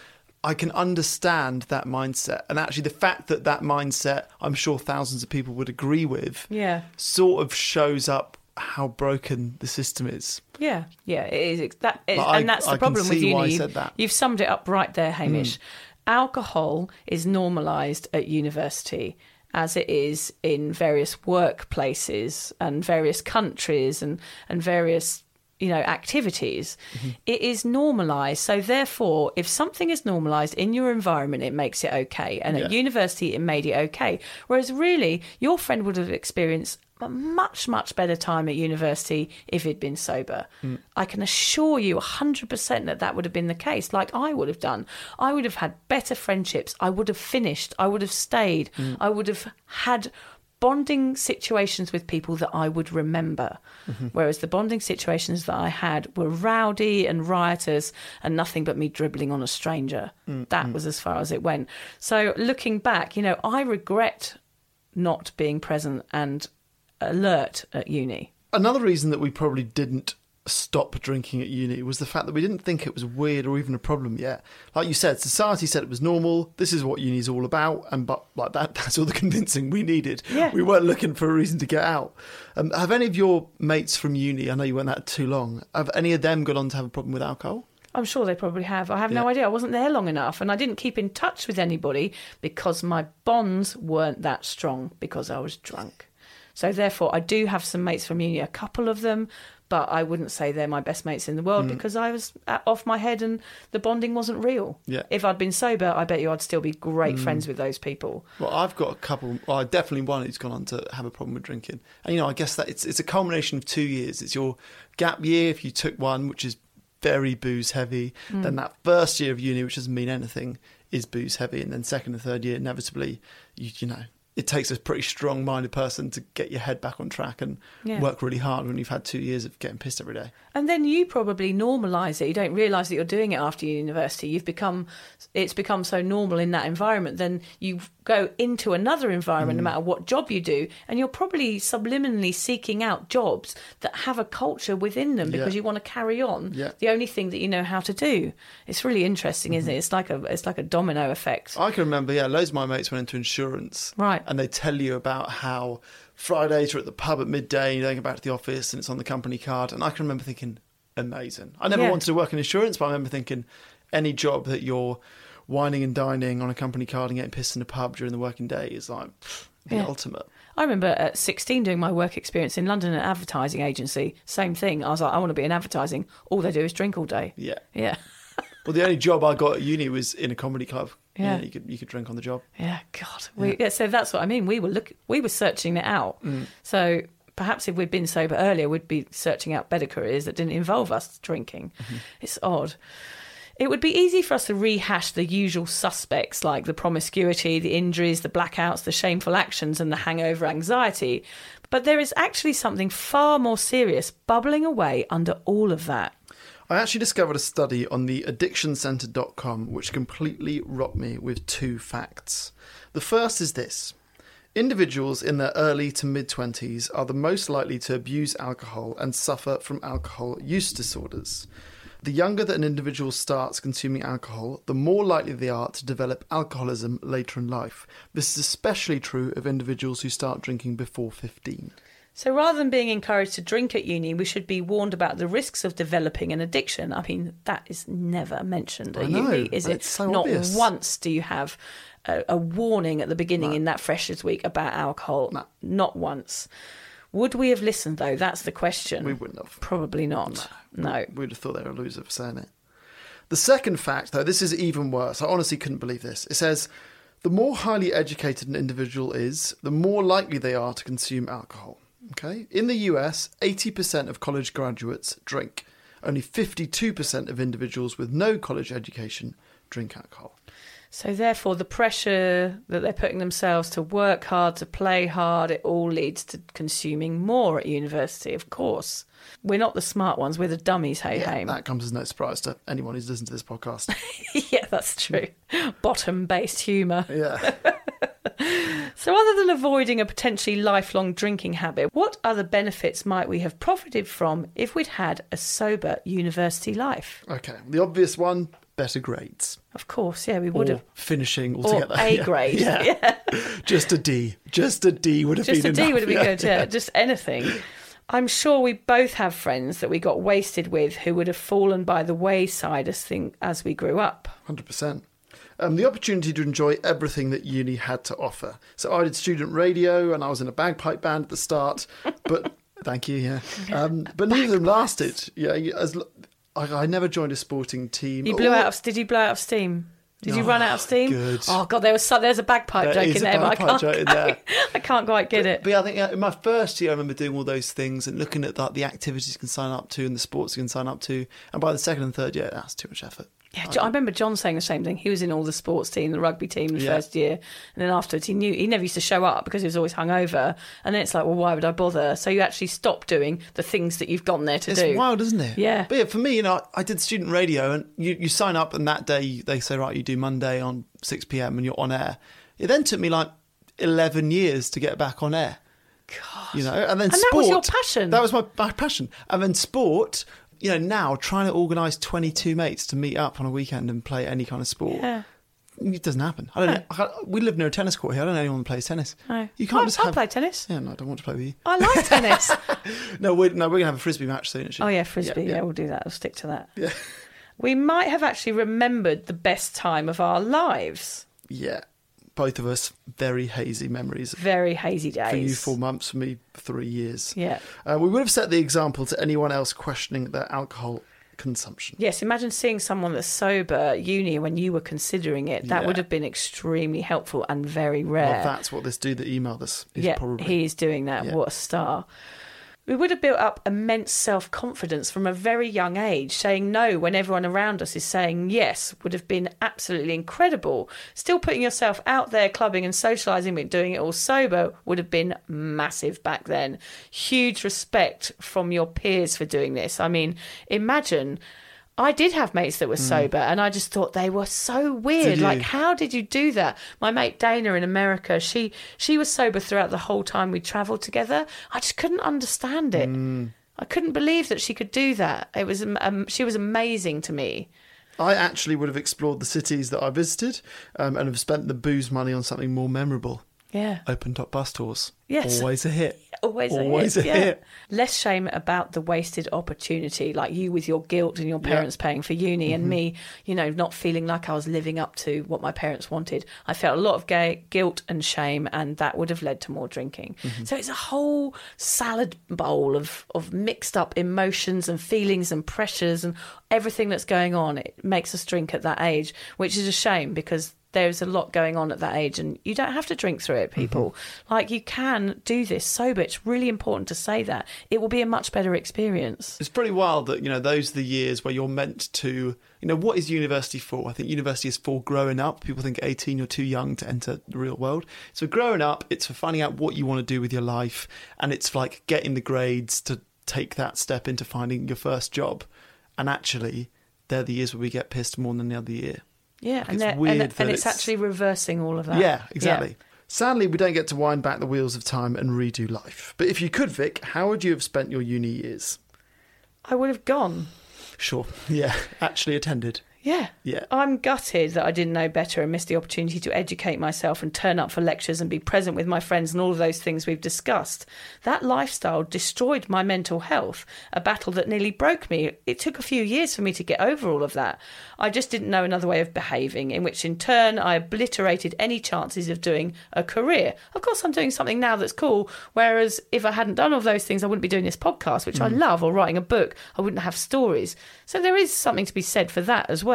I can understand that mindset. And actually, the fact that that mindset, I'm sure thousands of people would agree with, Yeah. sort of shows up how broken the system is. Yeah, yeah, it is. That, it, Like, I- and that's I the can problem with uni. why I You've- said that. Hmm. You've summed it up right there, Hamish. Alcohol is normalised at university as it is in various workplaces and various countries and, and various you know activities Mm-hmm. It is normalized. So therefore if something is normalized in your environment it makes it okay. And at university it made it okay. Whereas really your friend would have experienced a much much better time at university if he'd been sober. I can assure you 100% that that would have been the case like i would have done. I would have had better friendships. I would have finished. I would have stayed. I would have had bonding situations with people that I would remember. Mm-hmm. Whereas the bonding situations that I had were rowdy and riotous and nothing but me dribbling on a stranger. Mm, that mm. was as far as it went. So looking back, you know, I regret not being present and alert at uni. Another reason that we probably didn't stop drinking at uni was the fact that we didn't think it was weird or even a problem yet. Like you said, society said it was normal. This is what uni's all about, and but like that, that's all the convincing we needed. Yeah. We weren't looking for a reason to get out. Um, have any of your mates from uni? I know you weren't that too long. Have any of them gone on to have a problem with alcohol? I'm sure they probably have. I have no idea. I wasn't there long enough and I didn't keep in touch with anybody because my bonds weren't that strong because I was drunk. So therefore, I do have some mates from uni, a couple of them, but I wouldn't say they're my best mates in the world mm. because I was off my head and the bonding wasn't real. Yeah. If I'd been sober, I bet you I'd still be great mm. friends with those people. Well, I've got a couple. Well, definitely one who's gone on to have a problem with drinking, and you know, I guess that it's it's a culmination of two years. It's your gap year if you took one, which is very booze heavy. Mm. Then that first year of uni, which doesn't mean anything, is booze heavy, and then second and third year, inevitably, you you know, it takes a pretty strong-minded person to get your head back on track and Yeah. work really hard when you've had two years of getting pissed every day. And then you probably normalise it. You don't realise that you're doing it after university. You've become, it's become so normal in that environment. Then you go into another environment, no Mm. matter what job you do, and you're probably subliminally seeking out jobs that have a culture within them because Yeah. you want to carry on Yeah. the only thing that you know how to do. It's really interesting, isn't Mm-hmm. it? It's like a, it's like a domino effect. I can remember, yeah, loads of my mates went into insurance. Right. And they tell you about how Fridays are at the pub at midday, and you don't go back to the office, and it's on the company card. And I can remember thinking, amazing. I never Yeah. wanted to work in insurance, but I remember thinking, any job that you're wining and dining on a company card and getting pissed in a pub during the working day is like pff, the Yeah. ultimate. I remember at 16 doing my work experience in London at an advertising agency. Same thing. I was like, I want to be in advertising. All they do is drink all day. Yeah. Yeah. Well, the only job I got at uni was in a comedy club. Yeah. you could you could drink on the job. Yeah, God. We, yeah. so that's what I mean. We were look, we were searching it out. Mm. So perhaps if we'd been sober earlier, we'd be searching out better careers that didn't involve us drinking. Mm-hmm. It's odd. It would be easy for us to rehash the usual suspects like the promiscuity, the injuries, the blackouts, the shameful actions, and the hangover anxiety. But there is actually something far more serious bubbling away under all of that. I actually discovered a study on the addictioncenter.com which completely rocked me with two facts. The first is this individuals in their early to mid 20s are the most likely to abuse alcohol and suffer from alcohol use disorders. The younger that an individual starts consuming alcohol, the more likely they are to develop alcoholism later in life. This is especially true of individuals who start drinking before 15. So rather than being encouraged to drink at uni, we should be warned about the risks of developing an addiction. I mean, that is never mentioned at know, uni, is it? so Not obvious. once do you have a, a warning at the beginning in that Freshers Week about alcohol. No. Not once. Would we have listened though? That's the question. We wouldn't have. Probably not. No. We'd have thought they were a loser for saying it. The second fact, though, this is even worse. I honestly couldn't believe this. It says the more highly educated an individual is, the more likely they are to consume alcohol. Okay? In the US, 80% of college graduates drink. Only 52% of individuals with no college education drink alcohol. So therefore, the pressure that they're putting themselves to work hard, to play hard, it all leads to consuming more at university. Of course, we're not the smart ones; we're the dummies. Hey, hey. That comes as no surprise to anyone who's listened to this podcast. yeah, that's true. Bottom-based humour. yeah. So, other than avoiding a potentially lifelong drinking habit, what other benefits might we have profited from if we'd had a sober university life? Okay. The obvious one better grades. Of course, yeah, we would have. finishing Or. A Yeah. grade. Yeah. yeah. Just a D. Just a D would have Just a been D enough. would have been Yeah. good, yeah. Just anything. I'm sure we both have friends that we got wasted with who would have fallen by the wayside as, thing, as we grew up. 100%. Um, the opportunity to enjoy everything that uni had to offer. So I did student radio and I was in a bagpipe band at the start, but thank you, yeah. Um, but neither of them lasted. Yeah, as I, I never joined a sporting team. You blew out of, did you blow out of steam? Did you run out of steam? good. Oh god, there was so, there's a bagpipe There joke is in a there, but I bagpipe can't, joke in there. I can't quite get it. But yeah, I think yeah, in my first year, I remember doing all those things and looking at like, the activities you can sign up to and the sports you can sign up to. And by the second and third year, that's too much effort. Yeah, I remember John saying the same thing. He was in all the sports team, the rugby team, the Yeah. first year, and then afterwards he knew he never used to show up because he was always hungover. And then it's like, well, why would I bother? So you actually stop doing the things that you've gone there to It's do. It's wild, isn't it? Yeah. But yeah, for me, you know, I did student radio, and you, you sign up, and that day they say, right, you do Monday on six pm, and you're on air. It then took me like eleven years to get back on air. God. You know, and then And that sport. was your passion. That was my, my passion. And then sport. You know, now trying to organise twenty two mates to meet up on a weekend and play any kind of sport. Yeah. It doesn't happen. I don't. know. I we live near a tennis court here. I don't know anyone who plays tennis. No. You can't I, just I have. play tennis. Yeah, no, I don't want to play with you. I like tennis. No, we're, no, we're gonna have a frisbee match soon. Actually. oh yeah, frisbee. Yeah, we'll do that. We'll stick to that. Yeah. We might have actually remembered the best time of our lives. Yeah, both of us very hazy memories. Very hazy days. For you, four months. For me, three years. Yeah. Uh, we would have set the example to anyone else questioning their alcohol consumption. Yes, imagine seeing someone that's sober at uni when you were considering it. That Yeah. would have been extremely helpful and very rare. Well, that's what this dude that emailed us is yeah, probably. he is doing that. Yeah. What a star. We would have built up immense self confidence from a very young age. Saying no when everyone around us is saying yes would have been absolutely incredible. Still putting yourself out there, clubbing and socialising, but doing it all sober would have been massive back then. Huge respect from your peers for doing this. I mean, imagine. I did have mates that were sober, and I just thought they were so weird. Hmm. Like, how did you do that? My mate Dana in America, she she was sober throughout the whole time we travelled together. I just couldn't understand it. Hmm. I couldn't believe that she could do that. It was um, um, she was amazing to me. I actually would have explored the cities that I visited um, and have spent the booze money on something more memorable. Yeah. Open top bus tours. Yes. Always a hit. Always, Always a a hit. yeah. hit. Less shame about the wasted opportunity, like you with your guilt and your parents paying for uni, and mm-hmm. me, you know, not feeling like I was living up to what my parents wanted. I felt a lot of gay, guilt and shame, and that would have led to more drinking. Mm-hmm. So it's a whole salad bowl of of mixed up emotions and feelings and pressures and everything that's going on. It makes us drink at that age, which is a shame because there's a lot going on at that age and you don't have to drink through it people mm-hmm. like you can do this sober it's really important to say that it will be a much better experience It's pretty wild that, you know, those are the years where you're meant to, you know, what is university for? I think university is for growing up. People think 18, you're too young to enter the real world. So growing up, it's for finding out what you want to do with your life. And it's like getting the grades to take that step into finding your first job. And actually, they're the years where we get pissed more than the other year. Yeah It's and, weird and, and it's, it's- actually reversing all of that Yeah, exactly. Sadly, we don't get to wind back the wheels of time and redo life. But if you could, Vic, how would you have spent your uni years? i would have gone Sure. Yeah, actually attended. Yeah. Yeah. I'm gutted that I didn't know better and missed the opportunity to educate myself and turn up for lectures and be present with my friends and all of those things we've discussed. That lifestyle destroyed my mental health, a battle that nearly broke me. It took a few years for me to get over all of that. I just didn't know another way of behaving, in which in turn I obliterated any chances of doing a career. Of course, I'm doing something now that's cool, whereas if I hadn't done all those things, I wouldn't be doing this podcast, which I mm. love, or writing a book. I wouldn't have stories. So there is something to be said for that as well.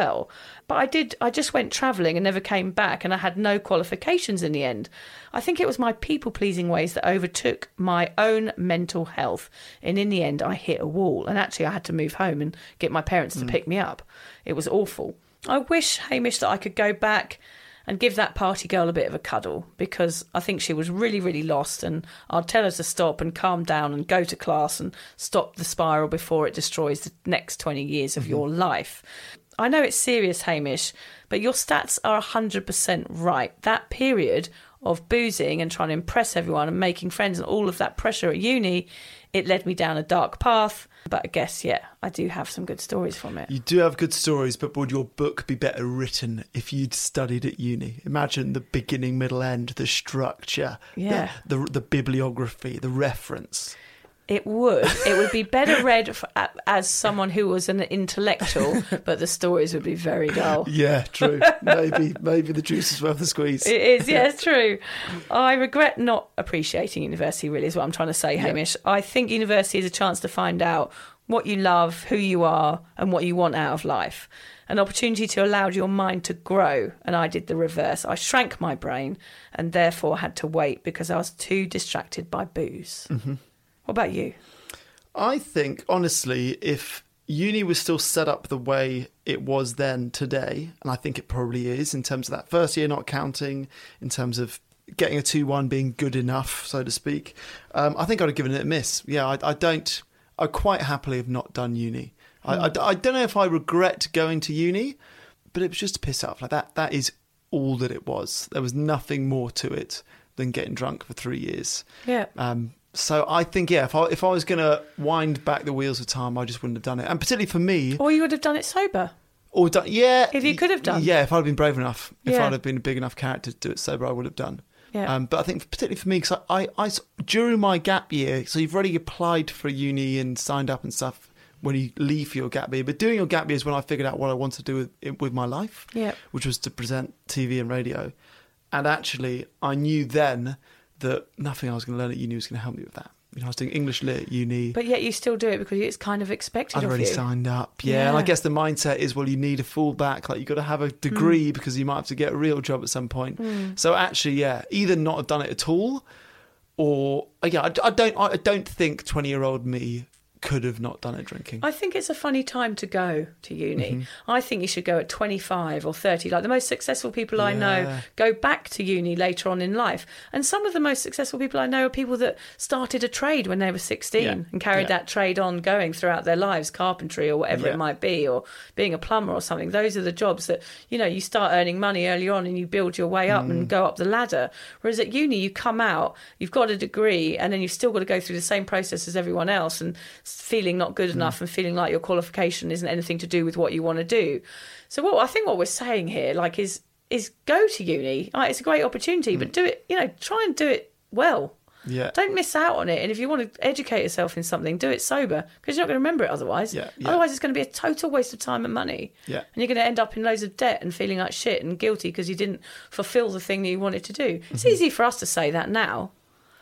But I did, I just went travelling and never came back, and I had no qualifications in the end. I think it was my people pleasing ways that overtook my own mental health. And in the end, I hit a wall, and actually, I had to move home and get my parents to hmm. pick me up. It was awful. I wish, Hamish, that I could go back and give that party girl a bit of a cuddle because I think she was really, really lost. And I'd tell her to stop and calm down and go to class and stop the spiral before it destroys the next 20 years of mm-hmm. your life. I know it's serious, Hamish, but your stats are 100% right. That period of boozing and trying to impress everyone and making friends and all of that pressure at uni, it led me down a dark path. But I guess, yeah, I do have some good stories from it. You do have good stories, but would your book be better written if you'd studied at uni? Imagine the beginning, middle, end, the structure, the- Yeah. the, the, bibliography, the reference. It would. It would be better read for, as someone who was an intellectual, but the stories would be very dull. Yeah, true. maybe maybe the juice is worth the squeeze. It is, yeah, it's true. I regret not appreciating university, really, is what I'm trying to say, Hamish. I think university is a chance to find out what you love, who you are, and what you want out of life. An opportunity to allow your mind to grow, and I did the reverse. I shrank my brain and therefore had to wait because I was too distracted by booze. Mm-hmm. What about you? I think, honestly, if uni was still set up the way it was then today, and I think it probably is in terms of that first year not counting, in terms of getting a 2 1 being good enough, so to speak, um, I think I'd have given it a miss. Yeah, I, I don't, I quite happily have not done uni. I, I, I don't know if I regret going to uni, but it was just a piss off. Like that, that is all that it was. There was nothing more to it than getting drunk for three years. Yeah. Um, so I think yeah, if I if I was gonna wind back the wheels of time, I just wouldn't have done it. And particularly for me, Or you would have done it sober. or done yeah, If you could have done. yeah, if I'd been brave enough, if Yeah. I'd have been a big enough character to do it sober, I would have done. Yeah. Um, but I think particularly for me, because I, I, I during my gap year, so you've already applied for uni and signed up and stuff when you leave for your gap year. But doing your gap year is when I figured out what I wanted to do with with my life Yeah. which was to present TV and radio. And actually, I knew then that nothing I was going to learn at uni was going to help me with that. You know, I was doing English lit at uni. But yet you still do it because it's kind of expected I'd already you. signed up, yeah. And I guess the mindset is, well, you need a fallback. Like you've got to have a degree because you might have to get a real job at some point. So actually, yeah, either not have done it at all, or uh, yeah, I, I don't, I don't think twenty-year-old me could have not done it drinking. I think it's a funny time to go to uni. Mm-hmm. I think you should go at 25 or 30. Like the most successful people I know go back to uni later on in life. And some of the most successful people I know are people that started a trade when they were 16 Yeah. and carried Yeah. that trade on going throughout their lives, carpentry or whatever Yeah. it might be, or being a plumber or something. Those are the jobs that, you know, you start earning money early on and you build your way up Mm. and go up the ladder. Whereas at uni, you come out, you've got a degree, and then you've still got to go through the same process as everyone else and feeling not good Mm. enough and feeling like your qualification isn't anything to do with what you want to do. So what I think what we're saying here, like, is is go to uni. Like, it's a great opportunity, but do it. You know, try and do it well. Yeah. Don't miss out on it. And if you want to educate yourself in something, do it sober because you're not going to remember it otherwise. Yeah, yeah. Otherwise, it's going to be a total waste of time and money. Yeah. And you're going to end up in loads of debt and feeling like shit and guilty because you didn't fulfill the thing that you wanted to do. It's Mm-hmm. easy for us to say that now.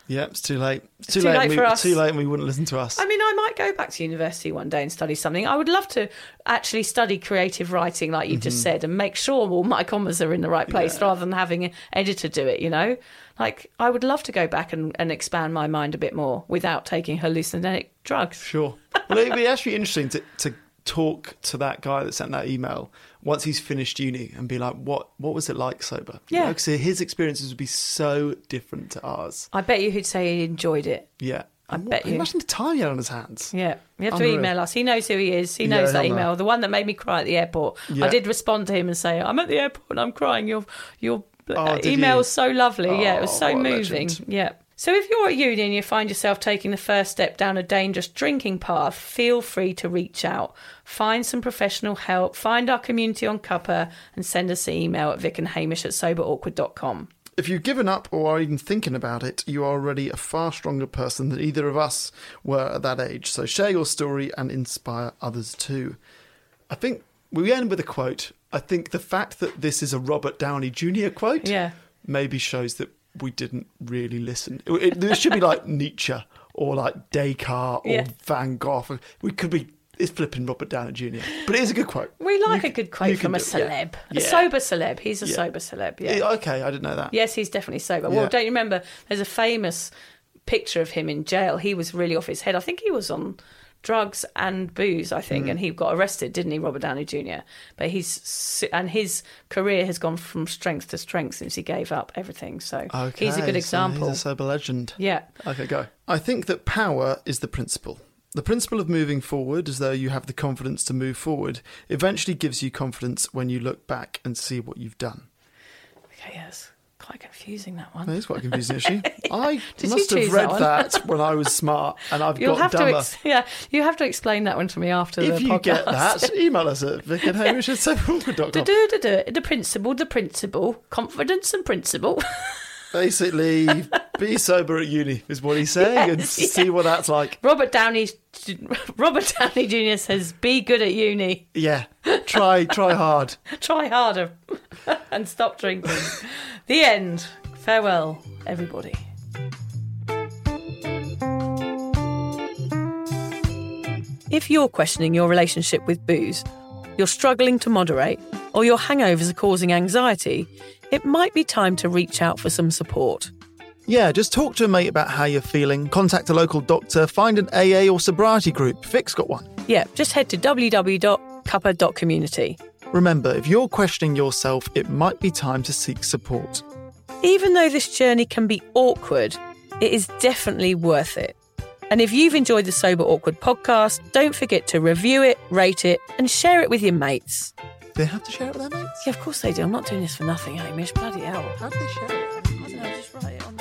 Yeah, it's too late. It's too, too late. late we, for us. Too late, and we wouldn't listen to us. I mean, I might go back to university one day and study something. I would love to actually study creative writing, like you Mm-hmm. just said, and make sure all my commas are in the right place rather than having an editor do it, you know? Like, I would love to go back and, and expand my mind a bit more without taking hallucinogenic drugs. Sure. Well, it'd be actually interesting to, to talk to that guy that sent that email once he's finished uni and be like, what what was it like sober? Yeah. Because his experiences would be so different to ours. I bet you he'd say he enjoyed it. Yeah. I And bet what- you. Imagine the time he had on his hands. Yeah, you have to Unreal. email us. He knows who he is. He Yeah, knows that he'll know. email. The one that made me cry at the airport. Yeah. I did respond to him and say, "I'm at the airport and I'm crying. Your your Oh, uh, email you? was so lovely. yeah, it was Oh, so moving. Yeah." So if you're at uni and you find yourself taking the first step down a dangerous drinking path, feel free to reach out. Find some professional help. Find our community on Cuppa and send us an email at vicandhamish at soberawkward.com. If you've given up or are even thinking about it, you are already a far stronger person than either of us were at that age. So share your story and inspire others too. I think we end with a quote. I think the fact that this is a Robert Downey Jr. quote Yeah. maybe shows that we didn't really listen. It, it, should be like Nietzsche or like Descartes or Yeah. Van Gogh. We could be. It's flipping Robert Downey Jr. But it is a good quote. We like You a good quote from a celeb. Yeah. A sober celeb. He's a Yeah. sober celeb. Yeah. Okay, I didn't know that. Yes, he's definitely sober. Well, don't you remember? There's a famous picture of him in jail. He was really off his head. I think he was on drugs and booze. I Mm. think, and he got arrested, didn't he, Robert Downey Jr. But he's and his career has gone from strength to strength since he gave up everything. So Okay, he's a good so example. he's a sober legend. yeah. Okay, go. I think that power is the principle. The principle of moving forward, as though you have the confidence to move forward, eventually gives you confidence when you look back and see what you've done. Okay. Yes. Quite confusing that one. That is quite confusing, actually. I must have read that that, when I was smart, and I've You'll got have dumber. to, ex- yeah. You have to explain that one to me after if the you get that, email us at vic and hamish at The principle, the principle, confidence and principle. Basically, be sober at uni is what he's saying, and Yes, see what that's like. Robert Downey, Robert Downey Jr. says, "Be good at uni, Yeah, try try hard. try harder, and stop drinking." the end. Farewell, everybody. If you're questioning your relationship with booze, you're struggling to moderate, or your hangovers are causing anxiety, it might be time to reach out for some support. Yeah, just talk to a mate about how you're feeling, contact a local doctor, find an AA or sobriety group. Vic's got one. Yeah, just head to www.cuppa.community. Remember, if you're questioning yourself, it might be time to seek support. Even though this journey can be awkward, it is definitely worth it. And if you've enjoyed the Sober Awkward podcast, don't forget to review it, rate it, and share it with your mates. They have to share it with their mates? Yeah, of course they do. I'm not doing this for nothing, Hamish. Bloody hell. How do they share it? I don't know, just write it on